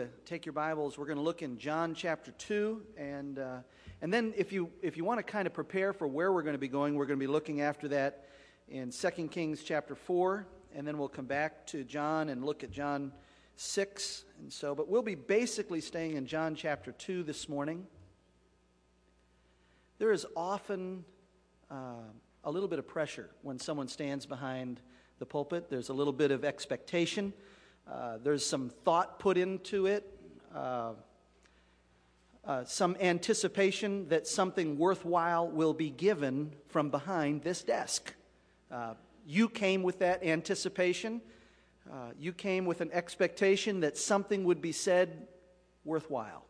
to take your Bibles, we're going to look in John chapter 2. And, uh, and then, if you, if you want to kind of prepare for where we're going to be going, we're going to be looking after that in 2 Kings chapter 4. And then we'll come back to John and look at John 6. And so, but we'll be basically staying in John chapter 2 this morning. There is often uh, a little bit of pressure when someone stands behind the pulpit, there's a little bit of expectation. Uh, there's some thought put into it, uh, uh, some anticipation that something worthwhile will be given from behind this desk. Uh, you came with that anticipation. Uh, you came with an expectation that something would be said worthwhile.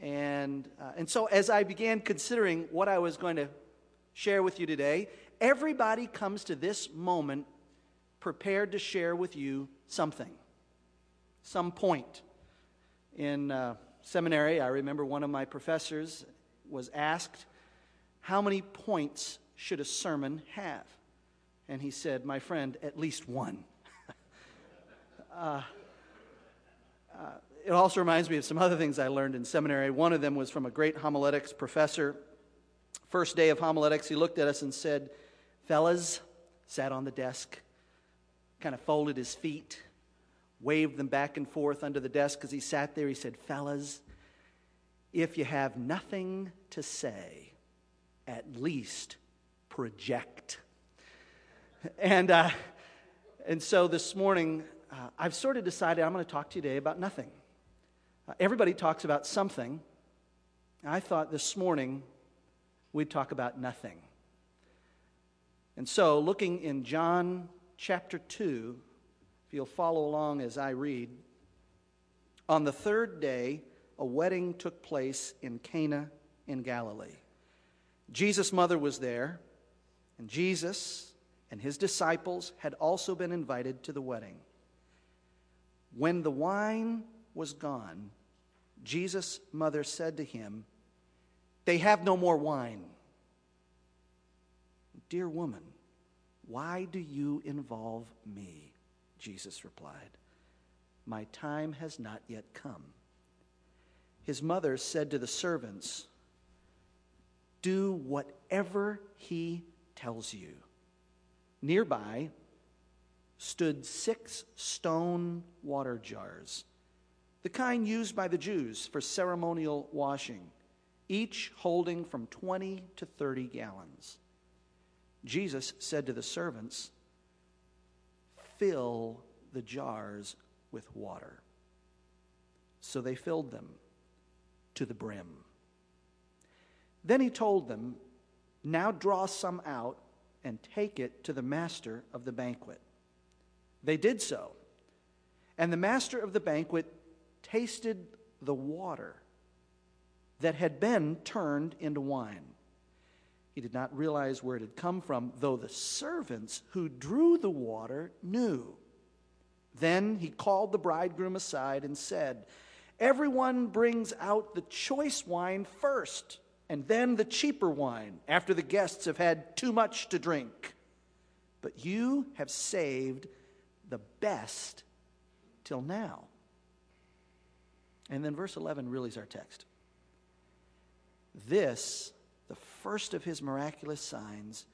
And, and so, as I began considering what I was going to share with you today, everybody comes to this moment prepared to share with you something, some point. In uh, seminary, I remember one of my professors was asked, How many points should a sermon have? And he said, My friend, at least one. uh, uh, it also reminds me of some other things I learned in seminary. One of them was from a great homiletics professor. First day of homiletics, he looked at us and said, Fellas, sat on the desk, kind of folded his feet, waved them back and forth under the desk as he sat there. He said, Fellas, if you have nothing to say, at least project. And, uh, and so this morning, uh, I've sort of decided I'm going to talk to you today about nothing. Uh, everybody talks about something. I thought this morning we'd talk about nothing. And so, looking in John chapter 2, if you'll follow along as I read, on the third day, a wedding took place in Cana in Galilee. Jesus' mother was there, and Jesus and his disciples had also been invited to the wedding. When the wine was gone, Jesus' mother said to him, They have no more wine. Dear woman, why do you involve me? Jesus replied, My time has not yet come. His mother said to the servants, Do whatever he tells you. Nearby stood six stone water jars, the kind used by the Jews for ceremonial washing, each holding from 20 to 30 gallons. Jesus said to the servants, Fill the jars with water. So they filled them to the brim. Then he told them, Now draw some out and take it to the master of the banquet. They did so. And the master of the banquet tasted the water that had been turned into wine. He did not realize where it had come from, though the servants who drew the water knew. Then he called the bridegroom aside and said, Everyone brings out the choice wine first, and then the cheaper wine after the guests have had too much to drink. But you have saved the best till now. And then verse 11 really is our text. This first of his miraculous signs,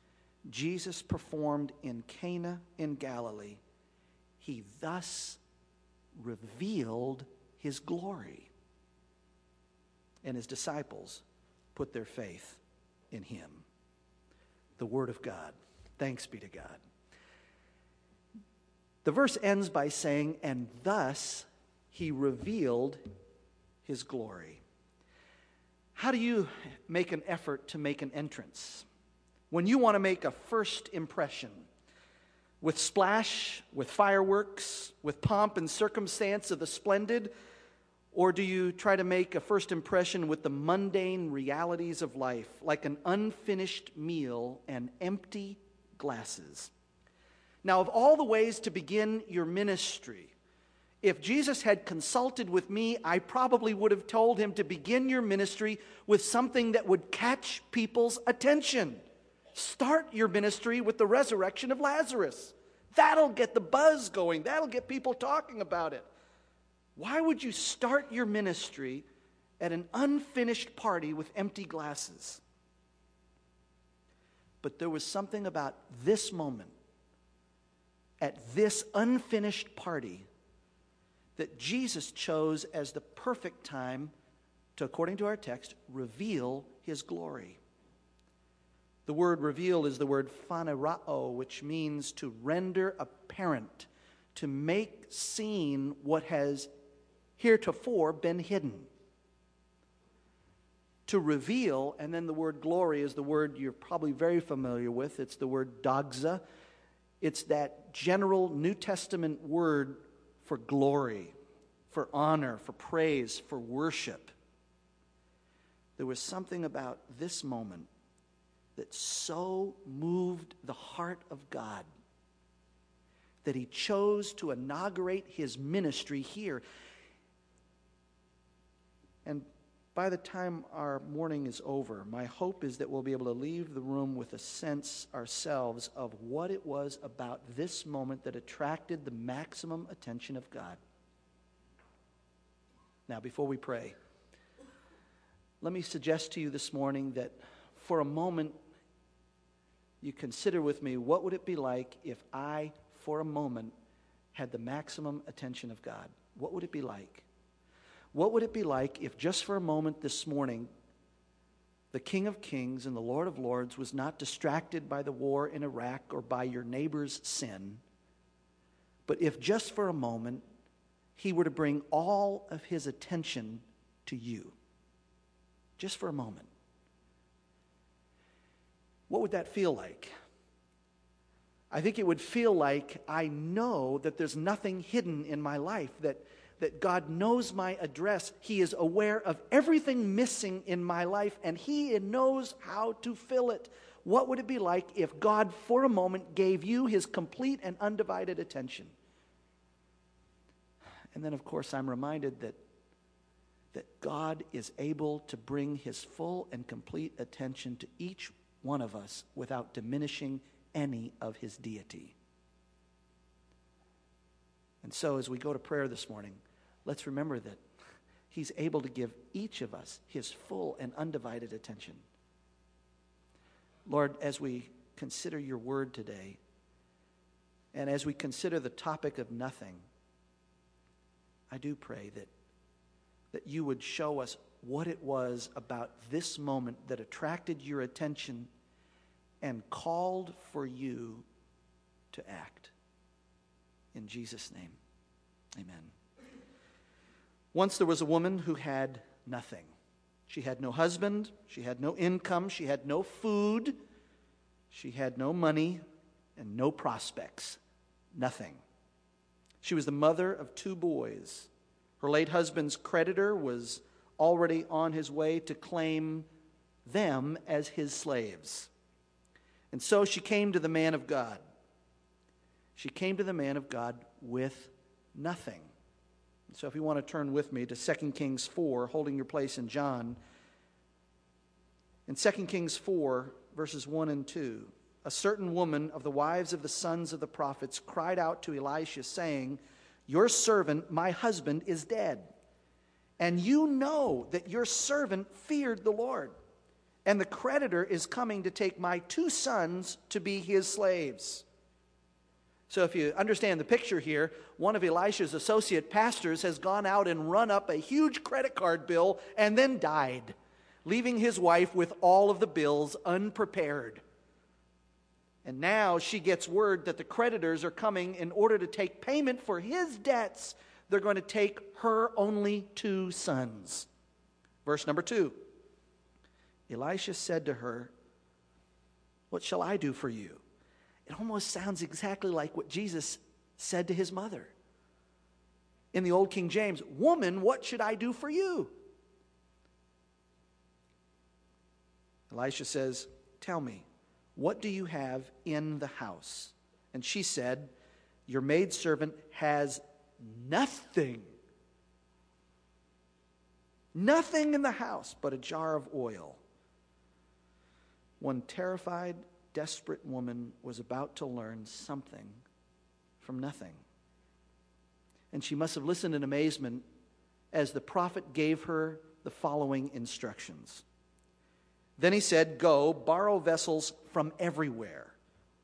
Jesus performed in Cana in Galilee. He thus revealed his glory. And his disciples put their faith in him. The Word of God. Thanks be to God. The verse ends by saying, And thus he revealed his glory. How do you make an effort to make an entrance? When you want to make a first impression, with splash, with fireworks, with pomp and circumstance of the splendid, or do you try to make a first impression with the mundane realities of life, like an unfinished meal and empty glasses? Now, of all the ways to begin your ministry, if Jesus had consulted with me, I probably would have told him to begin your ministry with something that would catch people's attention. Start your ministry with the resurrection of Lazarus. That'll get the buzz going, that'll get people talking about it. Why would you start your ministry at an unfinished party with empty glasses? But there was something about this moment, at this unfinished party, that Jesus chose as the perfect time to, according to our text, reveal his glory. The word reveal is the word phanerao, which means to render apparent, to make seen what has heretofore been hidden. To reveal, and then the word glory is the word you're probably very familiar with. It's the word doxa. It's that general New Testament word for glory, for honor, for praise, for worship. There was something about this moment that so moved the heart of God that he chose to inaugurate his ministry here. And by the time our morning is over, my hope is that we'll be able to leave the room with a sense ourselves of what it was about this moment that attracted the maximum attention of God. Now, before we pray, let me suggest to you this morning that for a moment you consider with me what would it be like if I, for a moment, had the maximum attention of God? What would it be like? What would it be like if just for a moment this morning, the King of Kings and the Lord of Lords was not distracted by the war in Iraq or by your neighbor's sin, but if just for a moment he were to bring all of his attention to you? Just for a moment. What would that feel like? I think it would feel like I know that there's nothing hidden in my life, that that God knows my address. He is aware of everything missing in my life, and He knows how to fill it. What would it be like if God, for a moment, gave you His complete and undivided attention? And then, of course, I'm reminded that, that God is able to bring His full and complete attention to each one of us without diminishing any of His deity. And so, as we go to prayer this morning, let's remember that He's able to give each of us His full and undivided attention. Lord, as we consider your word today, and as we consider the topic of nothing, I do pray that, that you would show us what it was about this moment that attracted your attention and called for you to act. In Jesus' name, amen. Once there was a woman who had nothing. She had no husband, she had no income, she had no food, she had no money, and no prospects. Nothing. She was the mother of two boys. Her late husband's creditor was already on his way to claim them as his slaves. And so she came to the man of God. She came to the man of God with nothing. So if you want to turn with me to 2 Kings 4, holding your place in John. In 2 Kings 4, verses 1 and 2, a certain woman of the wives of the sons of the prophets cried out to Elisha, saying, Your servant, my husband, is dead. And you know that your servant feared the Lord. And the creditor is coming to take my two sons to be his slaves. So, if you understand the picture here, one of Elisha's associate pastors has gone out and run up a huge credit card bill and then died, leaving his wife with all of the bills unprepared. And now she gets word that the creditors are coming in order to take payment for his debts. They're going to take her only two sons. Verse number two Elisha said to her, What shall I do for you? It almost sounds exactly like what Jesus said to his mother. In the Old King James, Woman, what should I do for you? Elisha says, Tell me, what do you have in the house? And she said, Your maidservant has nothing. Nothing in the house but a jar of oil. One terrified desperate woman was about to learn something from nothing. And she must have listened in amazement as the prophet gave her the following instructions. Then he said, Go, borrow vessels from everywhere,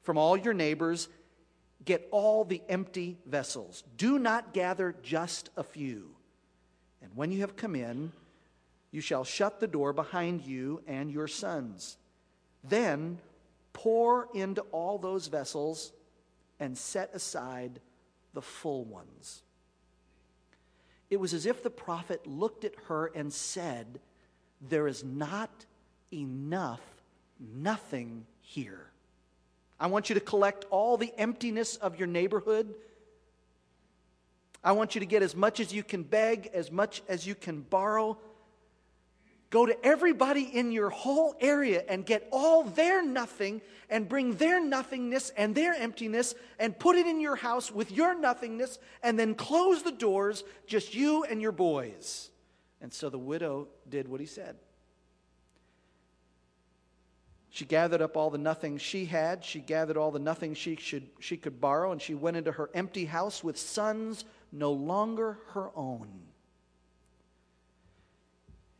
from all your neighbors, get all the empty vessels. Do not gather just a few. And when you have come in, you shall shut the door behind you and your sons. Then pour into all those vessels and set aside the full ones. It was as if the prophet looked at her and said, There is not enough, nothing here. I want you to collect all the emptiness of your neighborhood. I want you to get as much as you can beg, as much as you can borrow. Go to everybody in your whole area and get all their nothing and bring their nothingness and their emptiness and put it in your house with your nothingness and then close the doors, just you and your boys. And so the widow did what he said. She gathered up all the nothing she had. She gathered all the nothing she, should, she could borrow, and she went into her empty house with sons no longer her own.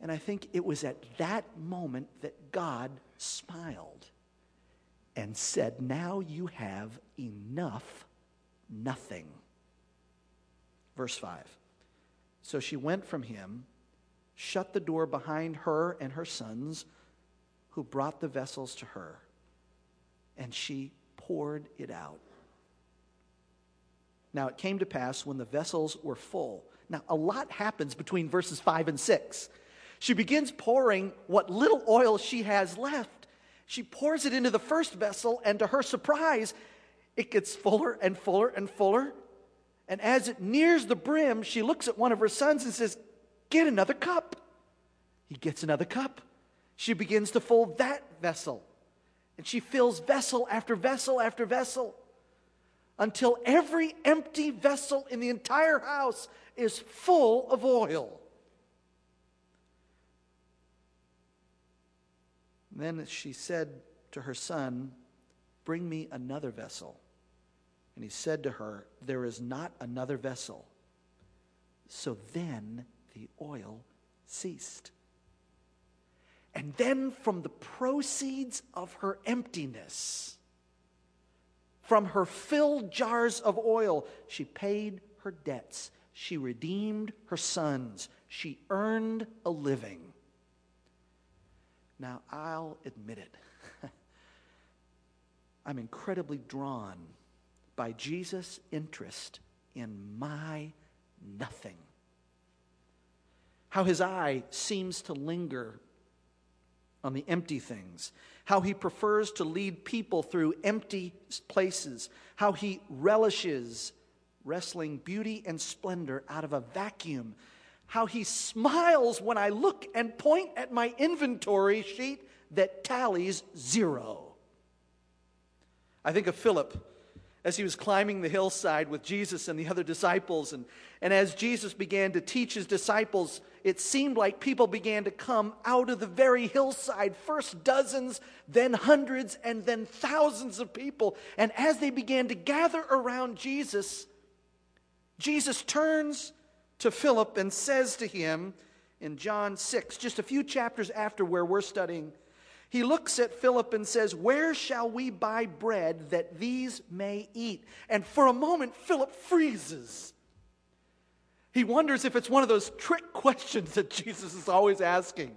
And I think it was at that moment that God smiled and said, Now you have enough nothing. Verse 5. So she went from him, shut the door behind her and her sons, who brought the vessels to her, and she poured it out. Now it came to pass when the vessels were full. Now, a lot happens between verses 5 and 6. She begins pouring what little oil she has left. She pours it into the first vessel, and to her surprise, it gets fuller and fuller and fuller. And as it nears the brim, she looks at one of her sons and says, Get another cup. He gets another cup. She begins to fill that vessel. And she fills vessel after vessel after vessel until every empty vessel in the entire house is full of oil. Then she said to her son, Bring me another vessel. And he said to her, There is not another vessel. So then the oil ceased. And then from the proceeds of her emptiness, from her filled jars of oil, she paid her debts. She redeemed her sons. She earned a living. Now, I'll admit it. I'm incredibly drawn by Jesus' interest in my nothing. How his eye seems to linger on the empty things, how he prefers to lead people through empty places, how he relishes wrestling beauty and splendor out of a vacuum, how he smiles when I look and point at my inventory sheet that tallies zero. I think of Philip as he was climbing the hillside with Jesus and the other disciples. And, and as Jesus began to teach his disciples, it seemed like people began to come out of the very hillside first dozens, then hundreds, and then thousands of people. And as they began to gather around Jesus, Jesus turns to Philip and says to him in John 6, just a few chapters after where we're studying he looks at Philip and says, Where shall we buy bread that these may eat? And for a moment, Philip freezes. He wonders if it's one of those trick questions that Jesus is always asking.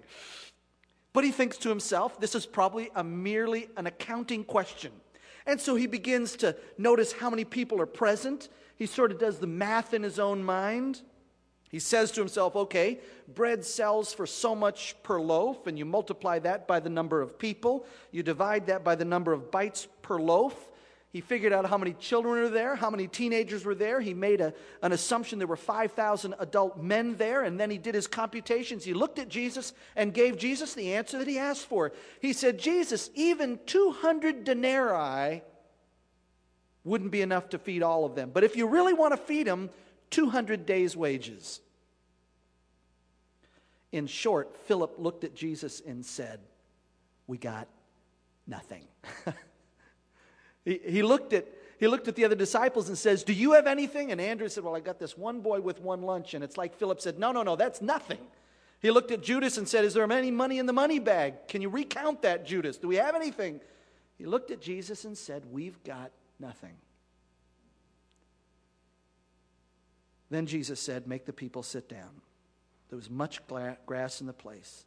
But he thinks to himself, this is probably a merely an accounting question. And so he begins to notice how many people are present. He sort of does the math in his own mind. He says to himself, okay, bread sells for so much per loaf, and you multiply that by the number of people. You divide that by the number of bites per loaf. He figured out how many children are there, how many teenagers were there. He made a, an assumption there were 5,000 adult men there, and then he did his computations. He looked at Jesus and gave Jesus the answer that he asked for. He said, Jesus, even 200 denarii wouldn't be enough to feed all of them. But if you really want to feed them, 200 days' wages. In short, Philip looked at Jesus and said, We got nothing. he, he looked at he looked at the other disciples and says, Do you have anything? And Andrew said, Well, I got this one boy with one lunch. And it's like Philip said, No, no, no, that's nothing. He looked at Judas and said, Is there any money in the money bag? Can you recount that, Judas? Do we have anything? He looked at Jesus and said, We've got nothing. Then Jesus said, Make the people sit down. There was much grass in the place.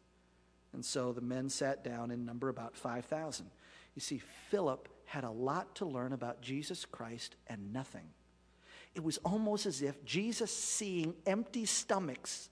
And so the men sat down in number about 5,000. You see, Philip had a lot to learn about Jesus Christ and nothing. It was almost as if Jesus seeing empty stomachs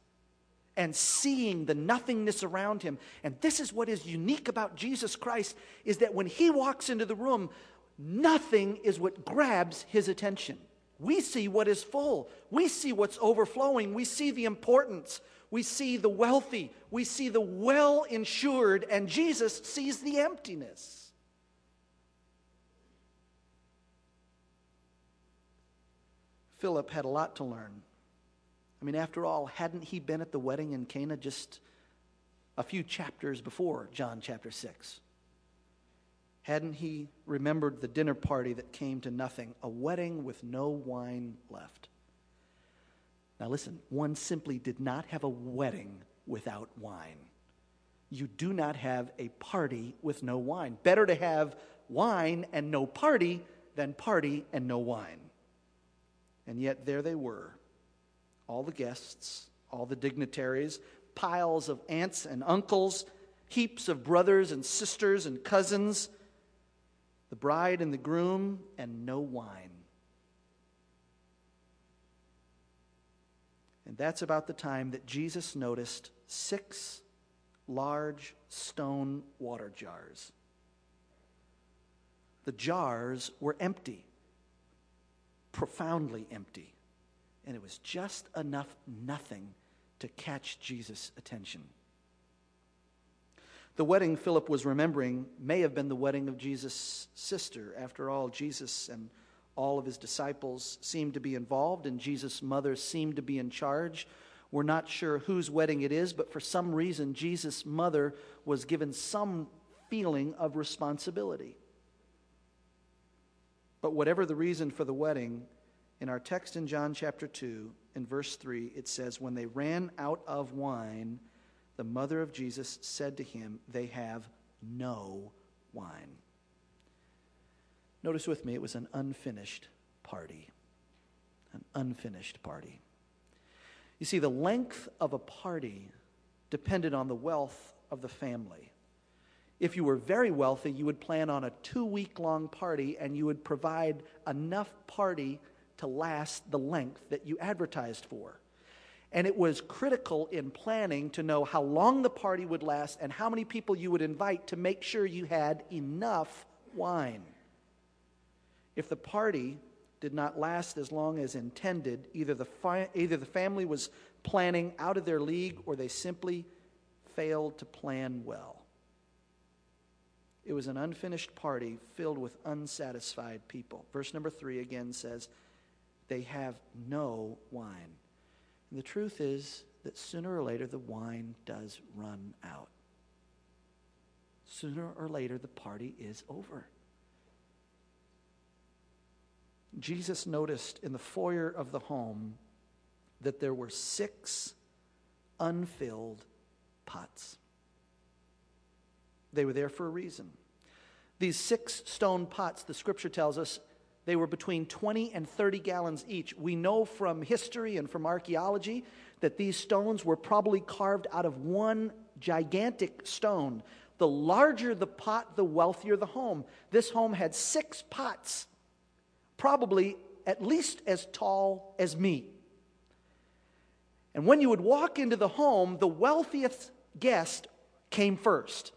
and seeing the nothingness around him. And this is what is unique about Jesus Christ is that when he walks into the room, nothing is what grabs his attention. We see what is full. We see what's overflowing. We see the importance. We see the wealthy. We see the well insured. And Jesus sees the emptiness. Philip had a lot to learn. I mean, after all, hadn't he been at the wedding in Cana just a few chapters before John chapter 6? Hadn't he remembered the dinner party that came to nothing, a wedding with no wine left? Now, listen, one simply did not have a wedding without wine. You do not have a party with no wine. Better to have wine and no party than party and no wine. And yet, there they were, all the guests, all the dignitaries, piles of aunts and uncles, heaps of brothers and sisters and cousins, the bride and the groom, and no wine. And that's about the time that Jesus noticed six large stone water jars. The jars were empty profoundly empty. And it was just enough nothing to catch Jesus' attention. The wedding Philip was remembering may have been the wedding of Jesus' sister. After all, Jesus and all of his disciples seemed to be involved, and Jesus' mother seemed to be in charge. We're not sure whose wedding it is, but for some reason, Jesus' mother was given some feeling of responsibility. But whatever the reason for the wedding, in our text in John chapter 2, in verse 3, it says, When they ran out of wine, the mother of Jesus said to him, They have no wine. Notice with me, it was an unfinished party. An unfinished party. You see, the length of a party depended on the wealth of the family. If you were very wealthy, you would plan on a two week long party and you would provide enough party to last the length that you advertised for. And it was critical in planning to know how long the party would last and how many people you would invite to make sure you had enough wine. If the party did not last as long as intended, either the, fi- either the family was planning out of their league or they simply failed to plan well. It was an unfinished party filled with unsatisfied people. Verse number three again says, They have no wine. And the truth is that sooner or later the wine does run out. Sooner or later the party is over. Jesus noticed in the foyer of the home that there were six unfilled pots. They were there for a reason. These six stone pots, the scripture tells us, they were between 20 and 30 gallons each. We know from history and from archaeology that these stones were probably carved out of one gigantic stone. The larger the pot, the wealthier the home. This home had six pots, probably at least as tall as me. And when you would walk into the home, the wealthiest guest came first.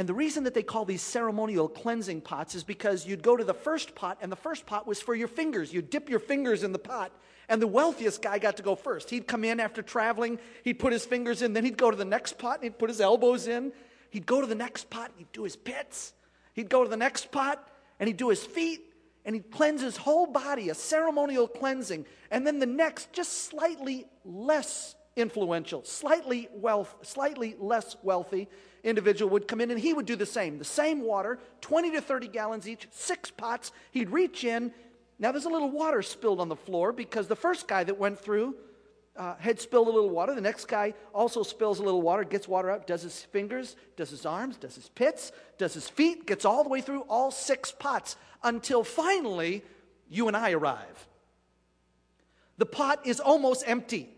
And the reason that they call these ceremonial cleansing pots is because you'd go to the first pot, and the first pot was for your fingers. You'd dip your fingers in the pot, and the wealthiest guy got to go first. He'd come in after traveling, he'd put his fingers in, then he'd go to the next pot, and he'd put his elbows in. He'd go to the next pot, and he'd do his pits. He'd go to the next pot, and he'd do his feet, and he'd cleanse his whole body, a ceremonial cleansing. And then the next, just slightly less influential, slightly wealth, slightly less wealthy individual would come in and he would do the same. The same water, 20 to 30 gallons each, six pots. He'd reach in. Now there's a little water spilled on the floor because the first guy that went through uh, had spilled a little water. The next guy also spills a little water, gets water up, does his fingers, does his arms, does his pits, does his feet, gets all the way through all six pots until finally you and I arrive. The pot is almost empty.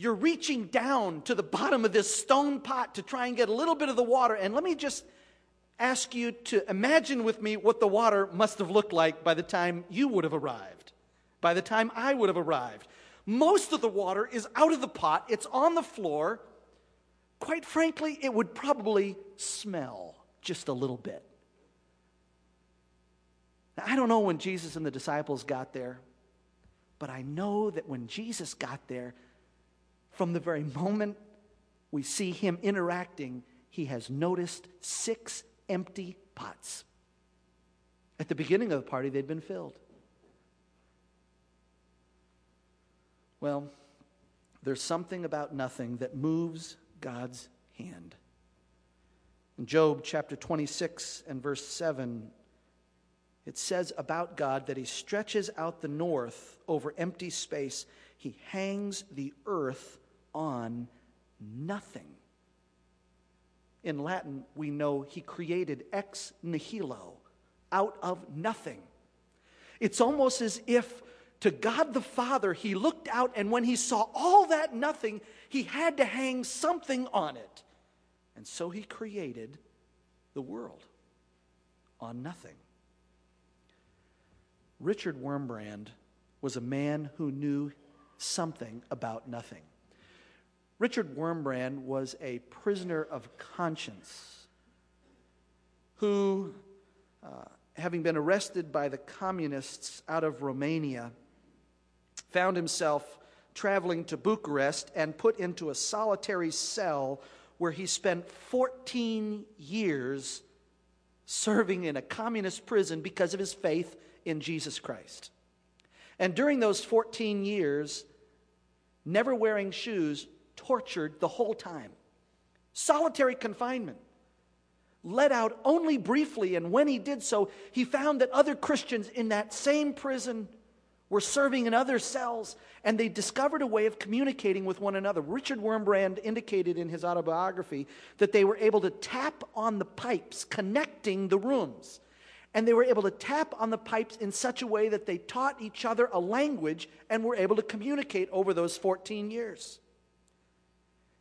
You're reaching down to the bottom of this stone pot to try and get a little bit of the water. And let me just ask you to imagine with me what the water must have looked like by the time you would have arrived, by the time I would have arrived. Most of the water is out of the pot, it's on the floor. Quite frankly, it would probably smell just a little bit. Now, I don't know when Jesus and the disciples got there. But I know that when Jesus got there, from the very moment we see him interacting, he has noticed six empty pots. At the beginning of the party, they'd been filled. Well, there's something about nothing that moves God's hand. In Job chapter 26 and verse 7, it says about God that he stretches out the north over empty space, he hangs the earth on nothing. In Latin, we know he created ex nihilo, out of nothing. It's almost as if to God the Father, he looked out, and when he saw all that nothing, he had to hang something on it. And so he created the world on nothing. Richard Wurmbrand was a man who knew something about nothing. Richard Wurmbrand was a prisoner of conscience who, uh, having been arrested by the communists out of Romania, found himself traveling to Bucharest and put into a solitary cell where he spent 14 years serving in a communist prison because of his faith in Jesus Christ. And during those 14 years, never wearing shoes, tortured the whole time. Solitary confinement. Let out only briefly, and when he did so, he found that other Christians in that same prison were serving in other cells, and they discovered a way of communicating with one another. Richard Wurmbrand indicated in his autobiography that they were able to tap on the pipes connecting the rooms and they were able to tap on the pipes in such a way that they taught each other a language and were able to communicate over those 14 years.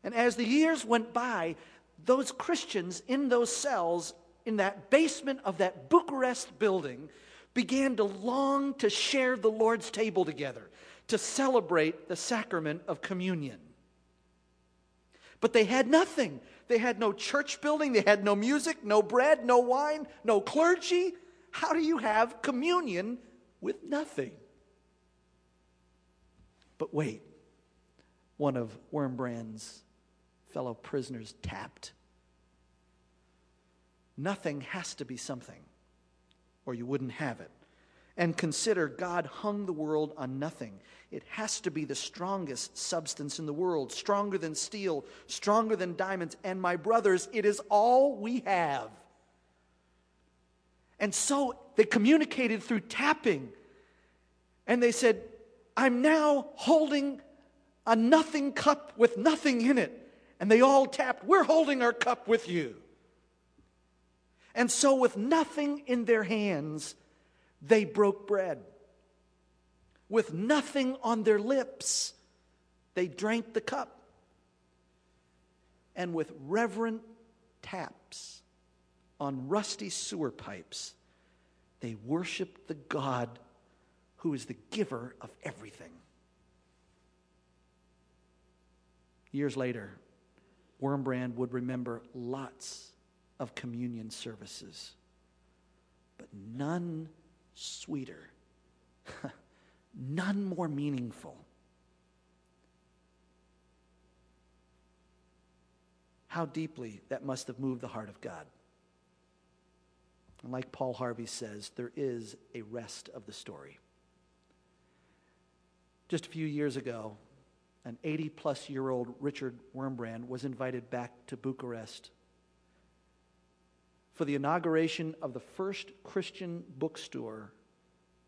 And as the years went by, those Christians in those cells in that basement of that Bucharest building began to long to share the Lord's table together, to celebrate the sacrament of communion. But they had nothing. They had no church building, they had no music, no bread, no wine, no clergy. How do you have communion with nothing? But wait, one of Wurmbrand's fellow prisoners tapped. Nothing has to be something, or you wouldn't have it. And consider God hung the world on nothing. It has to be the strongest substance in the world, stronger than steel, stronger than diamonds. And my brothers, it is all we have. And so they communicated through tapping. And they said, I'm now holding a nothing cup with nothing in it. And they all tapped, We're holding our cup with you. And so, with nothing in their hands, they broke bread. With nothing on their lips, they drank the cup. And with reverent taps on rusty sewer pipes, they worshiped the God who is the giver of everything. Years later, Wurmbrand would remember lots of communion services, but none sweeter, none more meaningful. How deeply that must have moved the heart of God. And like Paul Harvey says, there is a rest of the story. Just a few years ago, an 80 plus year old Richard Wurmbrand was invited back to Bucharest for the inauguration of the first Christian bookstore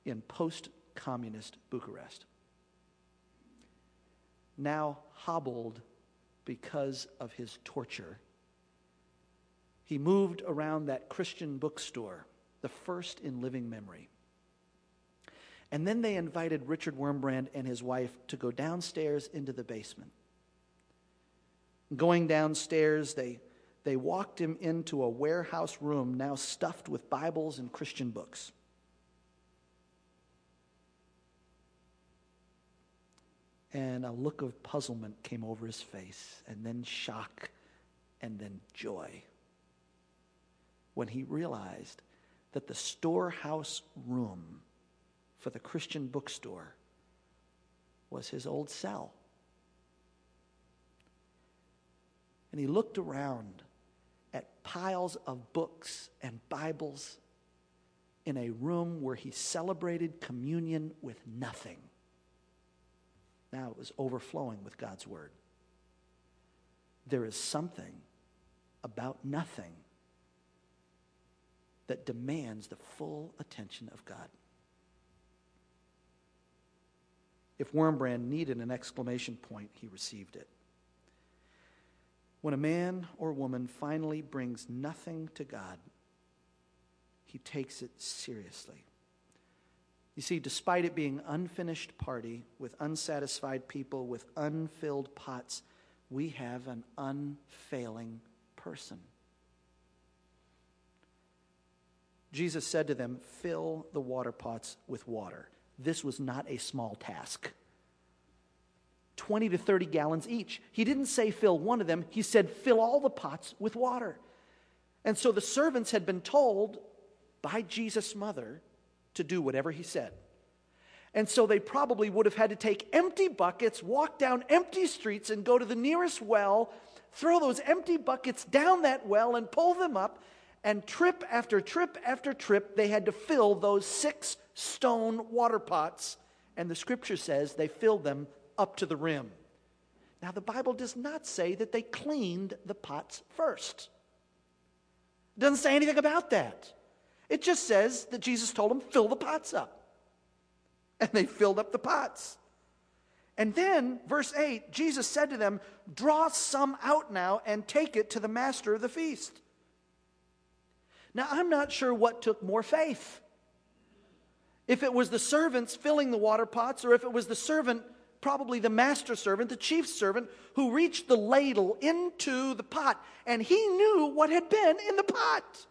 in post communist Bucharest. Now hobbled because of his torture, he moved around that Christian bookstore, the first in living memory. And then they invited Richard Wurmbrand and his wife to go downstairs into the basement. Going downstairs, they, they walked him into a warehouse room now stuffed with Bibles and Christian books. And a look of puzzlement came over his face, and then shock, and then joy when he realized that the storehouse room for the Christian bookstore was his old cell. And he looked around at piles of books and Bibles in a room where he celebrated communion with nothing. Now it was overflowing with God's Word. There is something about nothing that demands the full attention of God. If Wurmbrand needed an exclamation point, he received it. When a man or woman finally brings nothing to God, he takes it seriously. You see, despite it being unfinished party with unsatisfied people with unfilled pots, we have an unfailing person. Jesus said to them, Fill the water pots with water. This was not a small task. 20 to 30 gallons each. He didn't say fill one of them, he said fill all the pots with water. And so the servants had been told by Jesus' mother to do whatever he said. And so they probably would have had to take empty buckets, walk down empty streets, and go to the nearest well, throw those empty buckets down that well, and pull them up. And trip after trip after trip, they had to fill those six stone water pots. And the scripture says they filled them up to the rim. Now, the Bible does not say that they cleaned the pots first. It doesn't say anything about that. It just says that Jesus told them, fill the pots up. And they filled up the pots. And then, verse 8, Jesus said to them, Draw some out now and take it to the master of the feast. Now, I'm not sure what took more faith. If it was the servants filling the water pots, or if it was the servant, probably the master servant, the chief servant, who reached the ladle into the pot, and he knew what had been in the pot.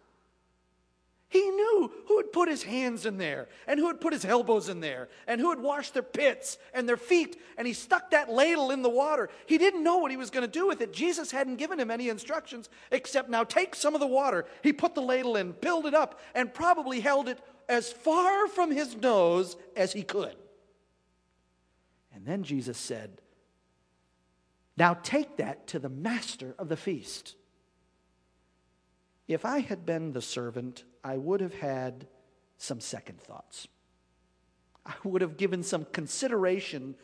He knew who had put his hands in there and who had put his elbows in there and who had washed their pits and their feet. And he stuck that ladle in the water. He didn't know what he was going to do with it. Jesus hadn't given him any instructions except now take some of the water. He put the ladle in, filled it up, and probably held it as far from his nose as he could. And then Jesus said, Now take that to the master of the feast. If I had been the servant, I would have had some second thoughts. I would have given some consideration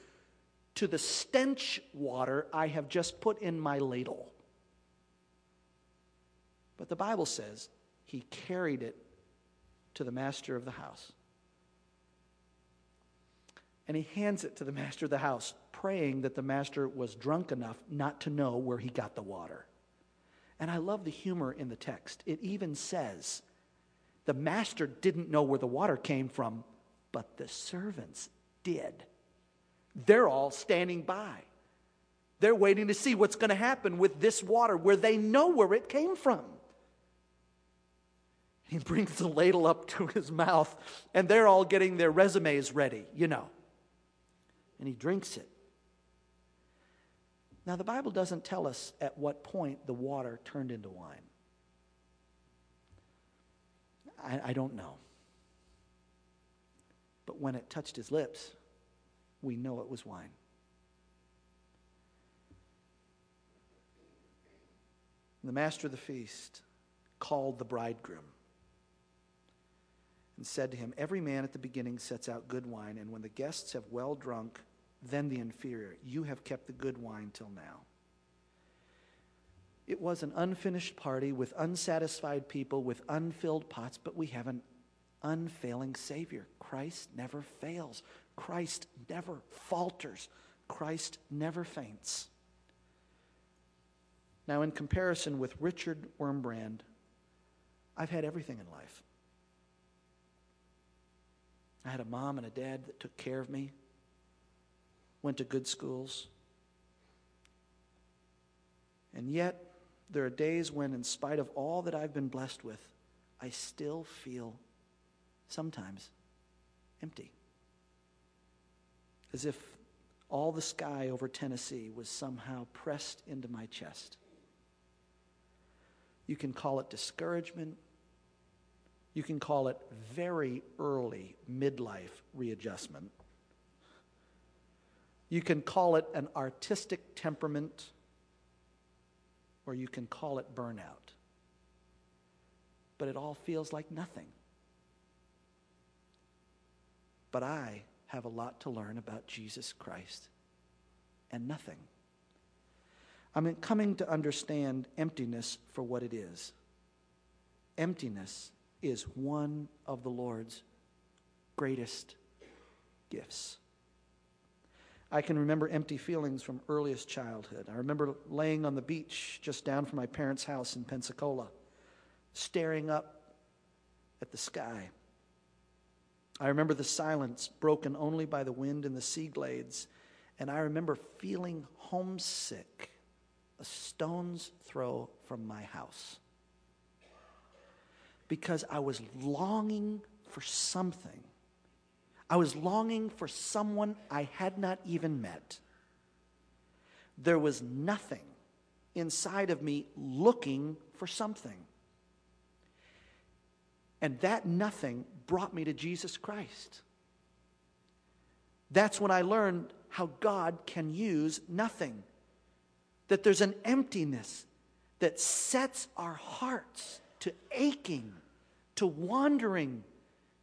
to the stench water I have just put in my ladle. But the Bible says he carried it to the master of the house. And he hands it to the master of the house, praying that the master was drunk enough not to know where he got the water. And I love the humor in the text. It even says the master didn't know where the water came from, but the servants did. They're all standing by. They're waiting to see what's going to happen with this water where they know where it came from. He brings the ladle up to his mouth, and they're all getting their resumes ready, you know. And he drinks it. Now, the Bible doesn't tell us at what point the water turned into wine. I, I, don't know. But when it touched his lips, we know it was wine. The master of the feast called the bridegroom and said to him, Every man at the beginning sets out good wine, and when the guests have well drunk, then the inferior. You have kept the good wine till now. It was an unfinished party with unsatisfied people, with unfilled pots, but we have an unfailing Savior. Christ never fails, Christ never falters, Christ never faints. Now, in comparison with Richard Wurmbrand, I've had everything in life. I had a mom and a dad that took care of me, went to good schools. And yet, there are days when, in spite of all that I've been blessed with, I still feel sometimes empty. As if all the sky over Tennessee was somehow pressed into my chest. You can call it discouragement. You can call it very early midlife readjustment. You can call it an artistic temperament, or you can call it burnout. But it all feels like nothing. But I have a lot to learn about Jesus Christ and nothing. I'm coming to understand emptiness for what it is. Emptiness is one of the Lord's greatest gifts. I can remember empty feelings from earliest childhood. I remember laying on the beach just down from my parents' house in Pensacola, staring up at the sky. I remember the silence broken only by the wind and the sea glades, and I remember feeling homesick a stone's throw from my house because I was longing for something. I was longing for someone I had not even met. There was nothing inside of me looking for something. And that nothing brought me to Jesus Christ. That's when I learned how God can use nothing that there's an emptiness that sets our hearts to aching, to wandering,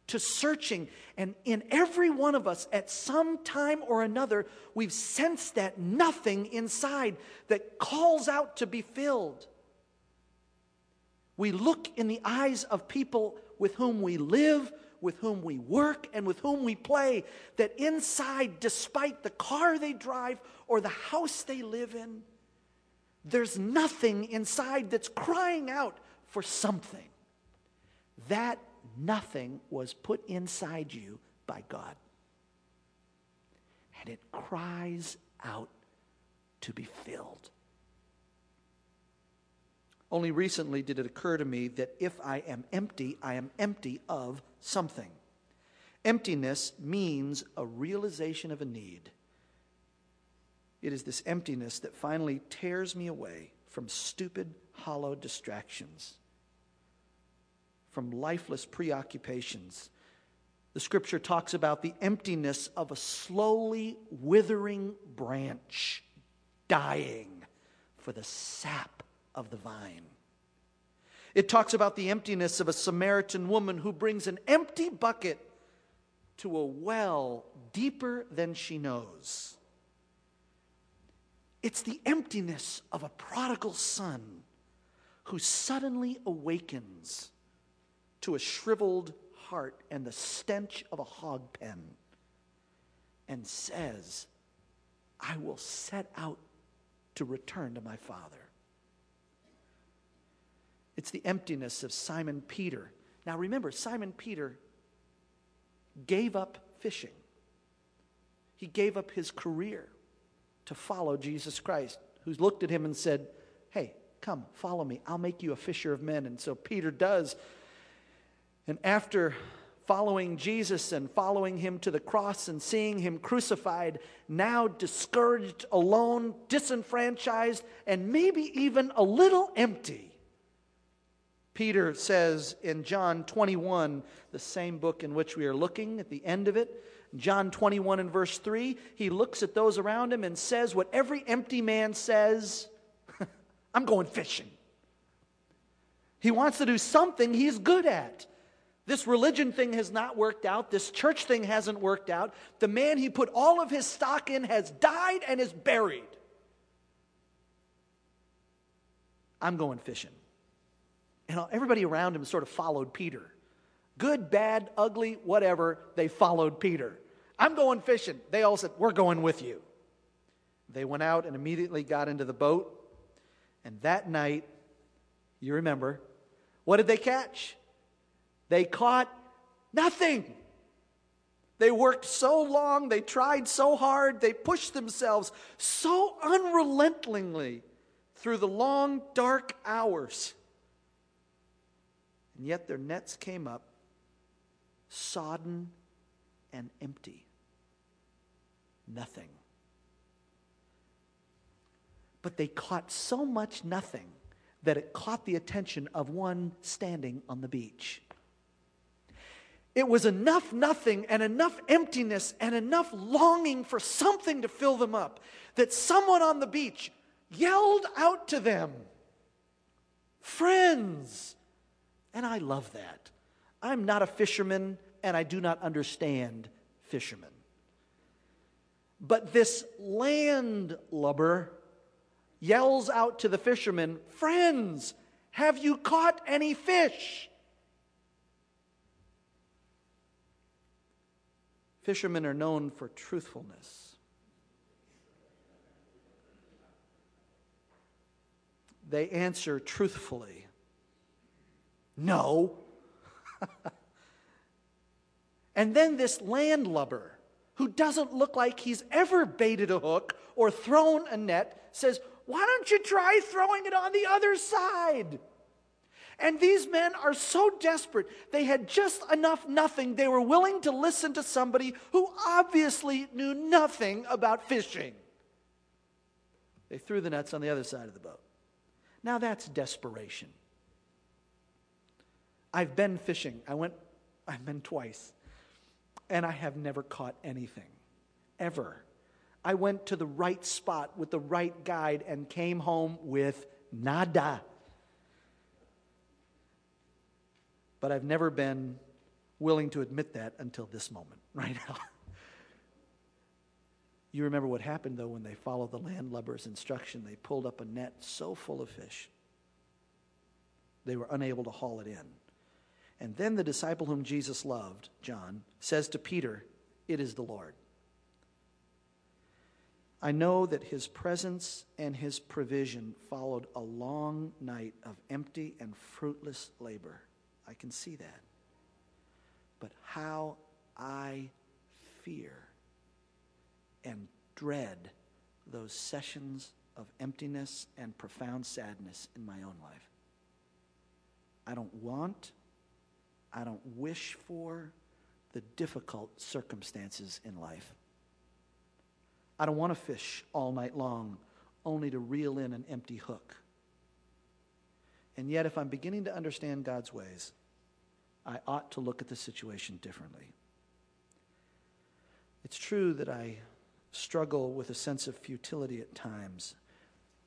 to searching. And in every one of us, at some time or another, we've sensed that nothing inside that calls out to be filled. We look in the eyes of people with whom we live, with whom we work, and with whom we play, that inside, despite the car they drive or the house they live in, there's nothing inside that's crying out for something. That nothing was put inside you by God. And it cries out to be filled. Only recently did it occur to me that if I am empty, I am empty of something. Emptiness means a realization of a need. It is this emptiness that finally tears me away from stupid, hollow distractions, from lifeless preoccupations. The scripture talks about the emptiness of a slowly withering branch dying for the sap of the vine. It talks about the emptiness of a Samaritan woman who brings an empty bucket to a well deeper than she knows. It's the emptiness of a prodigal son who suddenly awakens to a shriveled heart and the stench of a hog pen and says, I will set out to return to my father. It's the emptiness of Simon Peter. Now remember, Simon Peter gave up fishing, he gave up his career to follow Jesus Christ, who's looked at him and said, Hey, come, follow me. I'll make you a fisher of men. And so Peter does. And after following Jesus and following him to the cross and seeing him crucified, now discouraged, alone, disenfranchised, and maybe even a little empty. Peter says in John 21, the same book in which we are looking at the end of it, John 21 and verse 3, he looks at those around him and says what every empty man says I'm going fishing. He wants to do something he's good at. This religion thing has not worked out. This church thing hasn't worked out. The man he put all of his stock in has died and is buried. I'm going fishing. And everybody around him sort of followed Peter. Good, bad, ugly, whatever, they followed Peter. I'm going fishing. They all said, We're going with you. They went out and immediately got into the boat. And that night, you remember, what did they catch? They caught nothing. They worked so long, they tried so hard, they pushed themselves so unrelentingly through the long, dark hours. And yet their nets came up sodden and empty. Nothing. But they caught so much nothing that it caught the attention of one standing on the beach. It was enough nothing and enough emptiness and enough longing for something to fill them up that someone on the beach yelled out to them, Friends! And I love that. I'm not a fisherman and I do not understand fishermen. But this landlubber yells out to the fishermen, Friends, have you caught any fish? Fishermen are known for truthfulness. They answer truthfully. No. and then this landlubber, who doesn't look like he's ever baited a hook or thrown a net, says, Why don't you try throwing it on the other side? And these men are so desperate, they had just enough nothing. They were willing to listen to somebody who obviously knew nothing about fishing. They threw the nets on the other side of the boat. Now that's desperation. I've been fishing. I went, I've been twice, and I have never caught anything, ever. I went to the right spot with the right guide and came home with nada. But I've never been willing to admit that until this moment, right now. you remember what happened, though, when they followed the landlubber's instruction. They pulled up a net so full of fish, they were unable to haul it in. And then the disciple whom Jesus loved, John, says to Peter, It is the Lord. I know that his presence and his provision followed a long night of empty and fruitless labor. I can see that. But how I fear and dread those sessions of emptiness and profound sadness in my own life. I don't want, I don't wish for the difficult circumstances in life. I don't want to fish all night long only to reel in an empty hook. And yet, if I'm beginning to understand God's ways, I ought to look at the situation differently. It's true that I struggle with a sense of futility at times,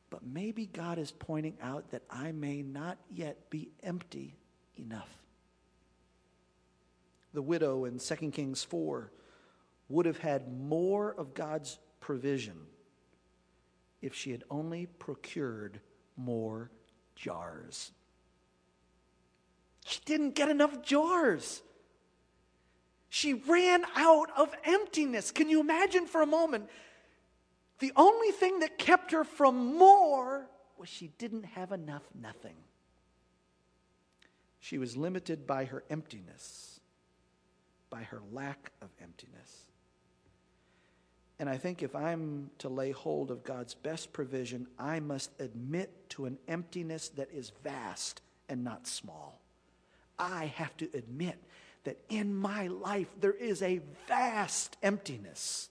but maybe God is pointing out that I may not yet be empty enough. The widow in 2 Kings 4 would have had more of God's provision if she had only procured more jars. She didn't get enough jars. She ran out of emptiness. Can you imagine for a moment? The only thing that kept her from more was she didn't have enough nothing. She was limited by her emptiness, by her lack of emptiness. And I think if I'm to lay hold of God's best provision, I must admit to an emptiness that is vast and not small. I have to admit that in my life there is a vast emptiness.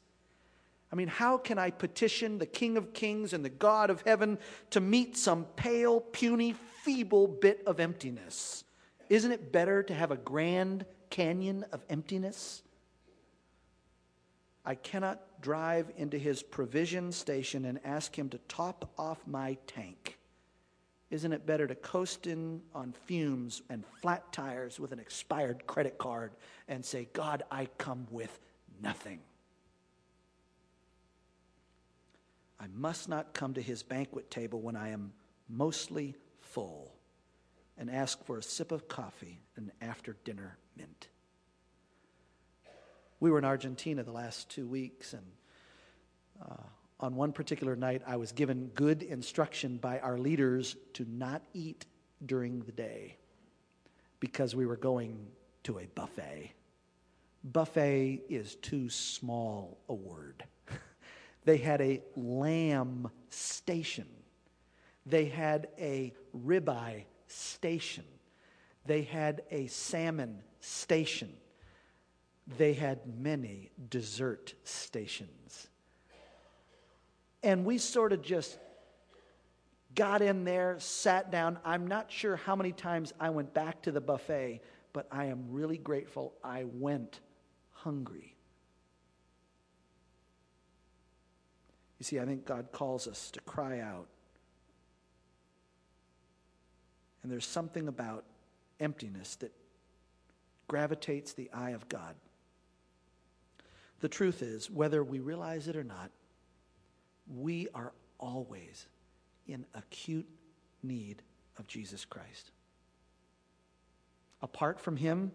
I mean, how can I petition the King of Kings and the God of heaven to meet some pale, puny, feeble bit of emptiness? Isn't it better to have a grand canyon of emptiness? I cannot drive into his provision station and ask him to top off my tank Isn't it better to coast in on fumes and flat tires with an expired credit card and say, God, I come with nothing? I must not come to his banquet table when I am mostly full and ask for a sip of coffee and after dinner mint. We were in Argentina the last two weeks, and uh, on one particular night, I was given good instruction by our leaders to not eat during the day because we were going to a buffet. Buffet is too small a word. they had a lamb station, they had a ribeye station, they had a salmon station, they had many dessert stations and we sort of just got in there, sat down. I'm not sure how many times I went back to the buffet, but I am really grateful I went hungry. You see, I think God calls us to cry out. And there's something about emptiness that gravitates the eye of God. The truth is, whether we realize it or not, we are always in acute need of Jesus Christ. Apart from Him,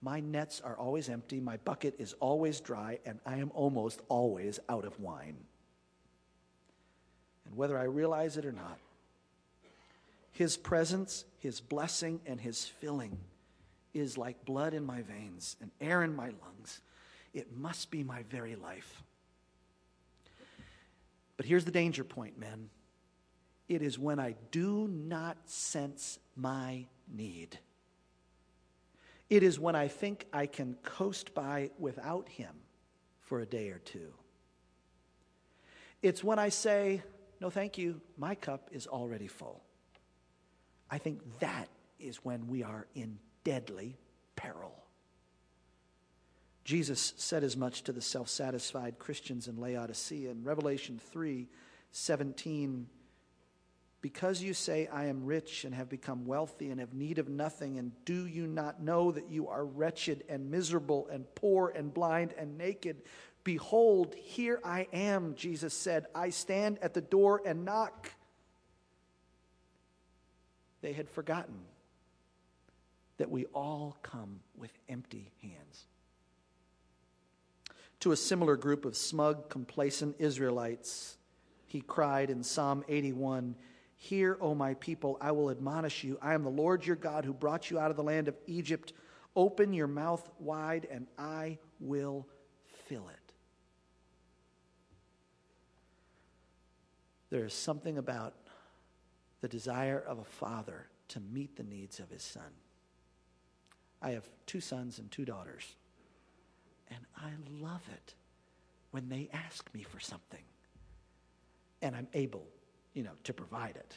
my nets are always empty, my bucket is always dry, and I am almost always out of wine. And whether I realize it or not, His presence, His blessing, and His filling is like blood in my veins and air in my lungs. It must be my very life. But here's the danger point, men. It is when I do not sense my need. It is when I think I can coast by without him for a day or two. It's when I say, No, thank you, my cup is already full. I think that is when we are in deadly peril. Jesus said as much to the self satisfied Christians in Laodicea. In Revelation 3 17, because you say, I am rich and have become wealthy and have need of nothing, and do you not know that you are wretched and miserable and poor and blind and naked? Behold, here I am, Jesus said. I stand at the door and knock. They had forgotten that we all come with empty hands to a similar group of smug, complacent Israelites, he cried in Psalm 81 Hear, O my people, I will admonish you. I am the Lord your God who brought you out of the land of Egypt. Open your mouth wide, and I will fill it. There is something about the desire of a father to meet the needs of his son. I have two sons and two daughters. And I love it when they ask me for something and I'm able, you know, to provide it.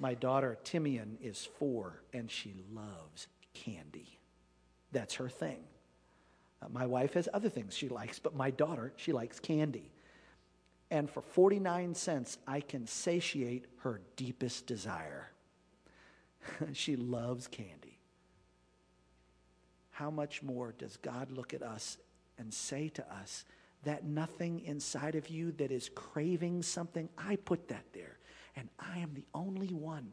My daughter Timian is four and she loves candy. That's her thing. Uh, my wife has other things she likes, but my daughter, she likes candy. And for 49 cents, I can satiate her deepest desire. she loves candy how much more does God look at us and say to us that nothing inside of you that is craving something, I put that there. And I am the only one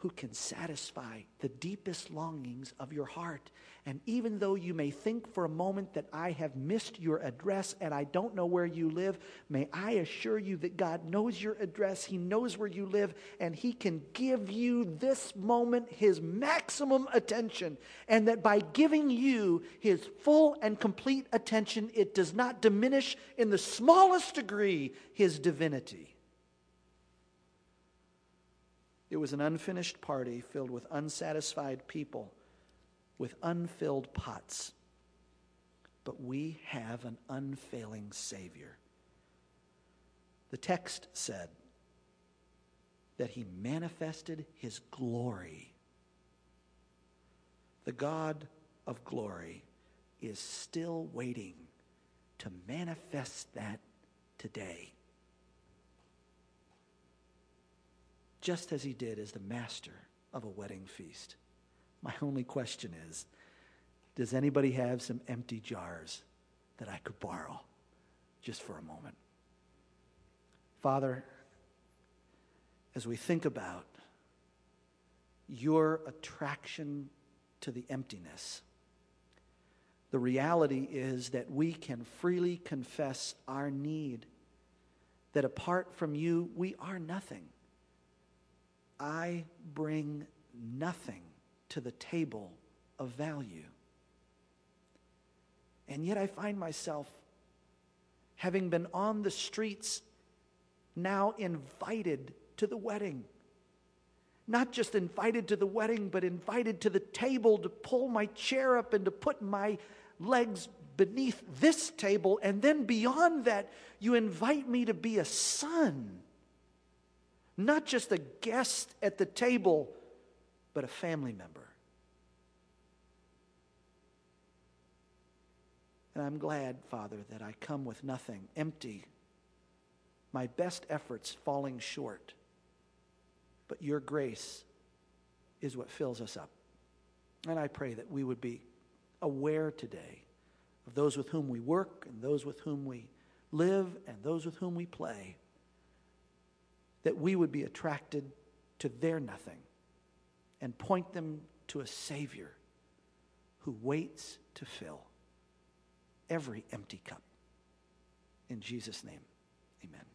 who can satisfy the deepest longings of your heart. And even though you may think for a moment that I have missed your address and I don't know where you live, may I assure you that God knows your address, He knows where you live, and He can give you this moment His maximum attention. And that by giving you His full and complete attention, it does not diminish in the smallest degree His divinity. It was an unfinished party filled with unsatisfied people with unfilled pots. But we have an unfailing Savior. The text said that he manifested his glory. The God of glory is still waiting to manifest that today. Just as he did as the master of a wedding feast. My only question is does anybody have some empty jars that I could borrow just for a moment? Father, as we think about your attraction to the emptiness, the reality is that we can freely confess our need, that apart from you, we are nothing. I bring nothing to the table of value. And yet I find myself, having been on the streets, now invited to the wedding. Not just invited to the wedding, but invited to the table to pull my chair up and to put my legs beneath this table. And then beyond that, you invite me to be a son. Not just a guest at the table, but a family member. And I'm glad, Father, that I come with nothing, empty, my best efforts falling short. But your grace is what fills us up. And I pray that we would be aware today of those with whom we work and those with whom we live and those with whom we play, that we would be attracted to their nothing and point them to a Savior who waits to fill every empty cup. In Jesus' name, amen.